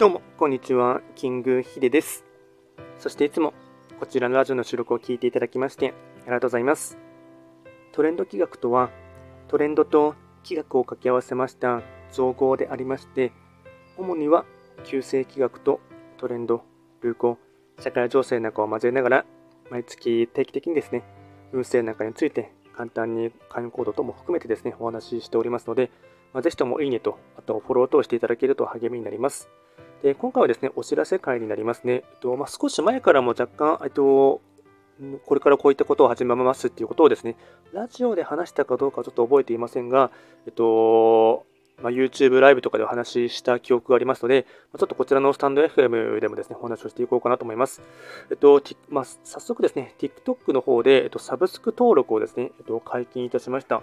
どうも、こんにちは。キングヒデです。そしていつもこちらのラジオの収録を聞いていただきましてありがとうございます。トレンド企画とは、トレンドと企画を掛け合わせました造語でありまして、主には旧世企画とトレンド、流行、社会情勢なんかを交えながら、毎月定期的にですね、運勢なんかについて簡単に会員コードとも含めてですね、お話ししておりますので、まあ、ぜひともいいねと、あとフォロー等していただけると励みになります。で今回はですね、お知らせ会になりますね。えっとまあ、少し前からも若干、えっと、これからこういったことを始めますっていうことをですね、ラジオで話したかどうかちょっと覚えていませんが、えっと、まあ、YouTube ライブとかでお話しした記憶がありますので、ちょっとこちらのスタンド FM でもですね、お話をしていこうかなと思います。えっと、まあ、早速ですね、TikTok の方で、えっと、サブスク登録をですね、えっと、解禁いたしました。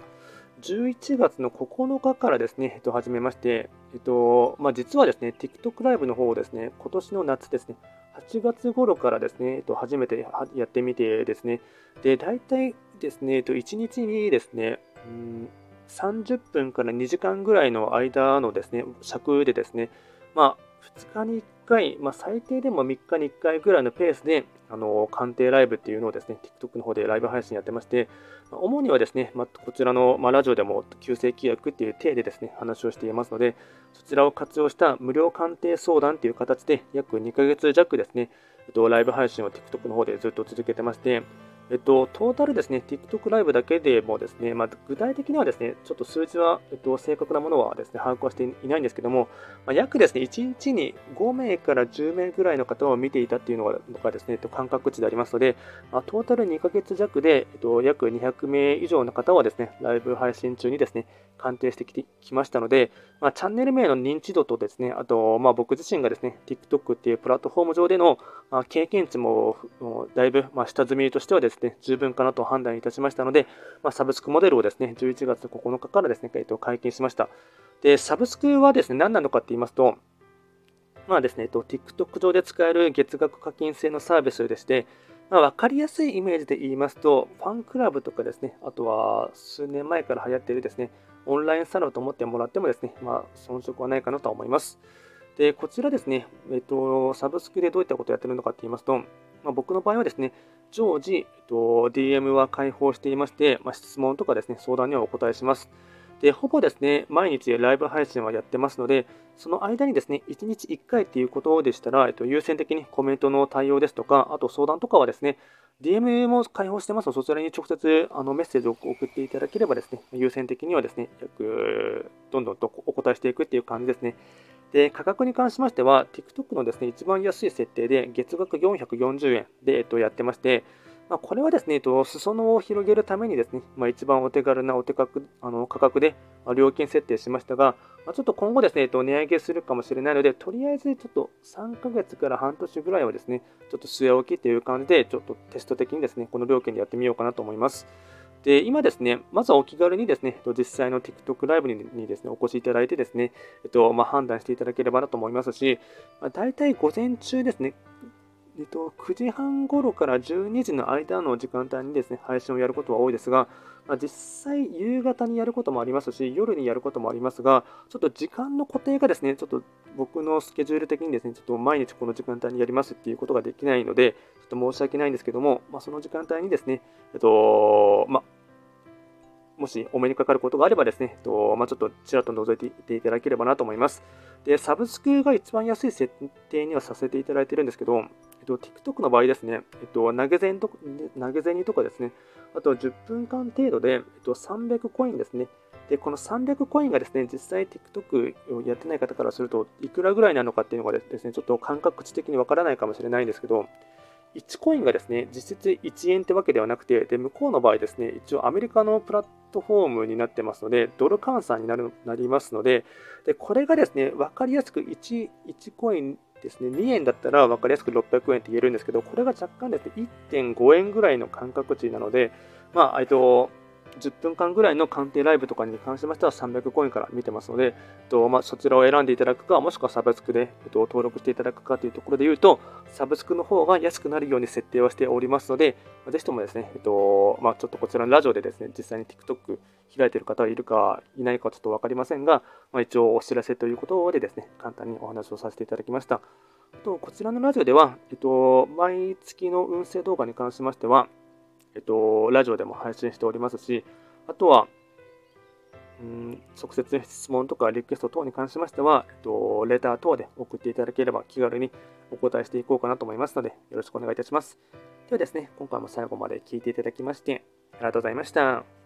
11月の9日からですね、えっと、始めまして、えっと、まあ、実はですね、TikTok ライブの方をですね、今年の夏ですね、8月頃からですね、えっと、初めてやってみてですね、で、大体ですね、えっと、1日にですね、うん30分から2時間ぐらいの間のですね、尺でですね、まあ、2日に1回、まあ、最低でも3日に1回ぐらいのペースで、あの、鑑定ライブっていうのをですね、TikTok の方でライブ配信やってまして、ま、主にはですね、まあ、こちらの、ま、ラジオでも旧正規約っていう体でですね、話をしていますので、そちらを活用した無料鑑定相談という形で、約2ヶ月弱ですね、ライブ配信を TikTok の方でずっと続けてまして、えっと、トータルですね、TikTok ライブだけでもですね、まあ、具体的にはですね、ちょっと数字は、えっと、正確なものはですね、把握はしていないんですけども、まあ、約ですね、1日に5名から10名ぐらいの方を見ていたっていうのがですね、えっと、感覚値でありますので、まあ、トータル2ヶ月弱で、えっと、約200名以上の方はですね、ライブ配信中にですね、鑑定してきてきましたので、まあ、チャンネル名の認知度とですね、あと、まあ、僕自身がですね、TikTok っていうプラットフォーム上での、まあ、経験値もだいぶ、まあ、下積みとしてはですね、で十分かなと判断いたしましたので、まあ、サブスクモデルをですね、11月9日からですね、えっと、解禁しました。で、サブスクはですね、何なのかって言いますと、まあですね、えっと、TikTok 上で使える月額課金制のサービスでして、まあ、分かりやすいイメージで言いますと、ファンクラブとかですね、あとは数年前から流行っているですね、オンラインサロンと思ってもらってもですね、まあ、遜色はないかなと思います。で、こちらですね、えっと、サブスクでどういったことをやってるのかと言いますと、まあ、僕の場合はですね、常時、えっと、DM は開放していまして、まあ、質問とかですね、相談にはお答えします。で、ほぼですね、毎日ライブ配信はやってますので、その間にですね、1日1回っていうことでしたら、えっと、優先的にコメントの対応ですとか、あと相談とかはですね、DM も開放してますので、そちらに直接あのメッセージを送っていただければですね、優先的にはですね、約、どんどんとお答えしていくっていう感じですね。で、価格に関しましては、TikTok のですね、一番安い設定で、月額440円で、えっと、やってまして、まあ、これはですね、えっと、裾野を広げるためにですね、まあ、一番お手軽なお手格あの価格で、料金設定しましたが、まあ、ちょっと今後ですね、えっと、値上げするかもしれないので、とりあえずちょっと3ヶ月から半年ぐらいはですね、ちょっと据え置きという感じで、ちょっとテスト的にですね、この料金でやってみようかなと思います。で、今ですね、まずはお気軽にですね、実際の TikTok ライブにですね、お越しいただいてですね、えっと、まあ、判断していただければなと思いますし、まあ、大体午前中ですね、えっと、9時半頃から12時の間の時間帯にですね、配信をやることは多いですが、まあ、実際夕方にやることもありますし、夜にやることもありますが、ちょっと時間の固定がですね、ちょっと僕のスケジュール的にですね、ちょっと毎日この時間帯にやりますっていうことができないので、ちょっと申し訳ないんですけども、まあ、その時間帯にですね、えっと、ま、もしお目にかかることがあればですね、えっとまあ、ちょっとちらっと覗いていていただければなと思います。で、サブスクが一番安い設定にはさせていただいてるんですけど、と、TikTok の場合ですね、えっと、投げ銭と投げ銭とかですね、あと10分間程度で、えっと、300コインですね。で、この300コインがですね、実際 TikTok をやってない方からすると、いくらぐらいなのかっていうのがですね、ちょっと感覚値的にわからないかもしれないんですけど、1コインがですね、実質1円ってわけではなくて、で、向こうの場合ですね、一応アメリカのプラットフォームになってますので、ドル換算になるなりますので、で、これがですね、わかりやすく 1, 1コインですね、2円だったら分かりやすく600円って言えるんですけど、これが若干ですね、1.5円ぐらいの感覚値なので、まあ、えっと、10分間ぐらいの鑑定ライブとかに関しましては300コインから見てますので、えっとまあ、そちらを選んでいただくか、もしくはサブスクで、えっと、登録していただくかというところで言うと、サブスクの方が安くなるように設定はしておりますので、ぜひともですね、えっとまあ、ちょっとこちらのラジオでですね、実際に TikTok 開いている方はいるかいないかちょっと分かりませんが、まあ、一応お知らせということでですね、簡単にお話をさせていただきました。とこちらのラジオでは、えっと、毎月の運勢動画に関しましては、えっと、ラジオでも配信しておりますし、あとは、うん、直接質問とかリクエスト等に関しましては、えっと、レター等で送っていただければ気軽にお答えしていこうかなと思いますので、よろしくお願いいたします。ではですね、今回も最後まで聞いていただきまして、ありがとうございました。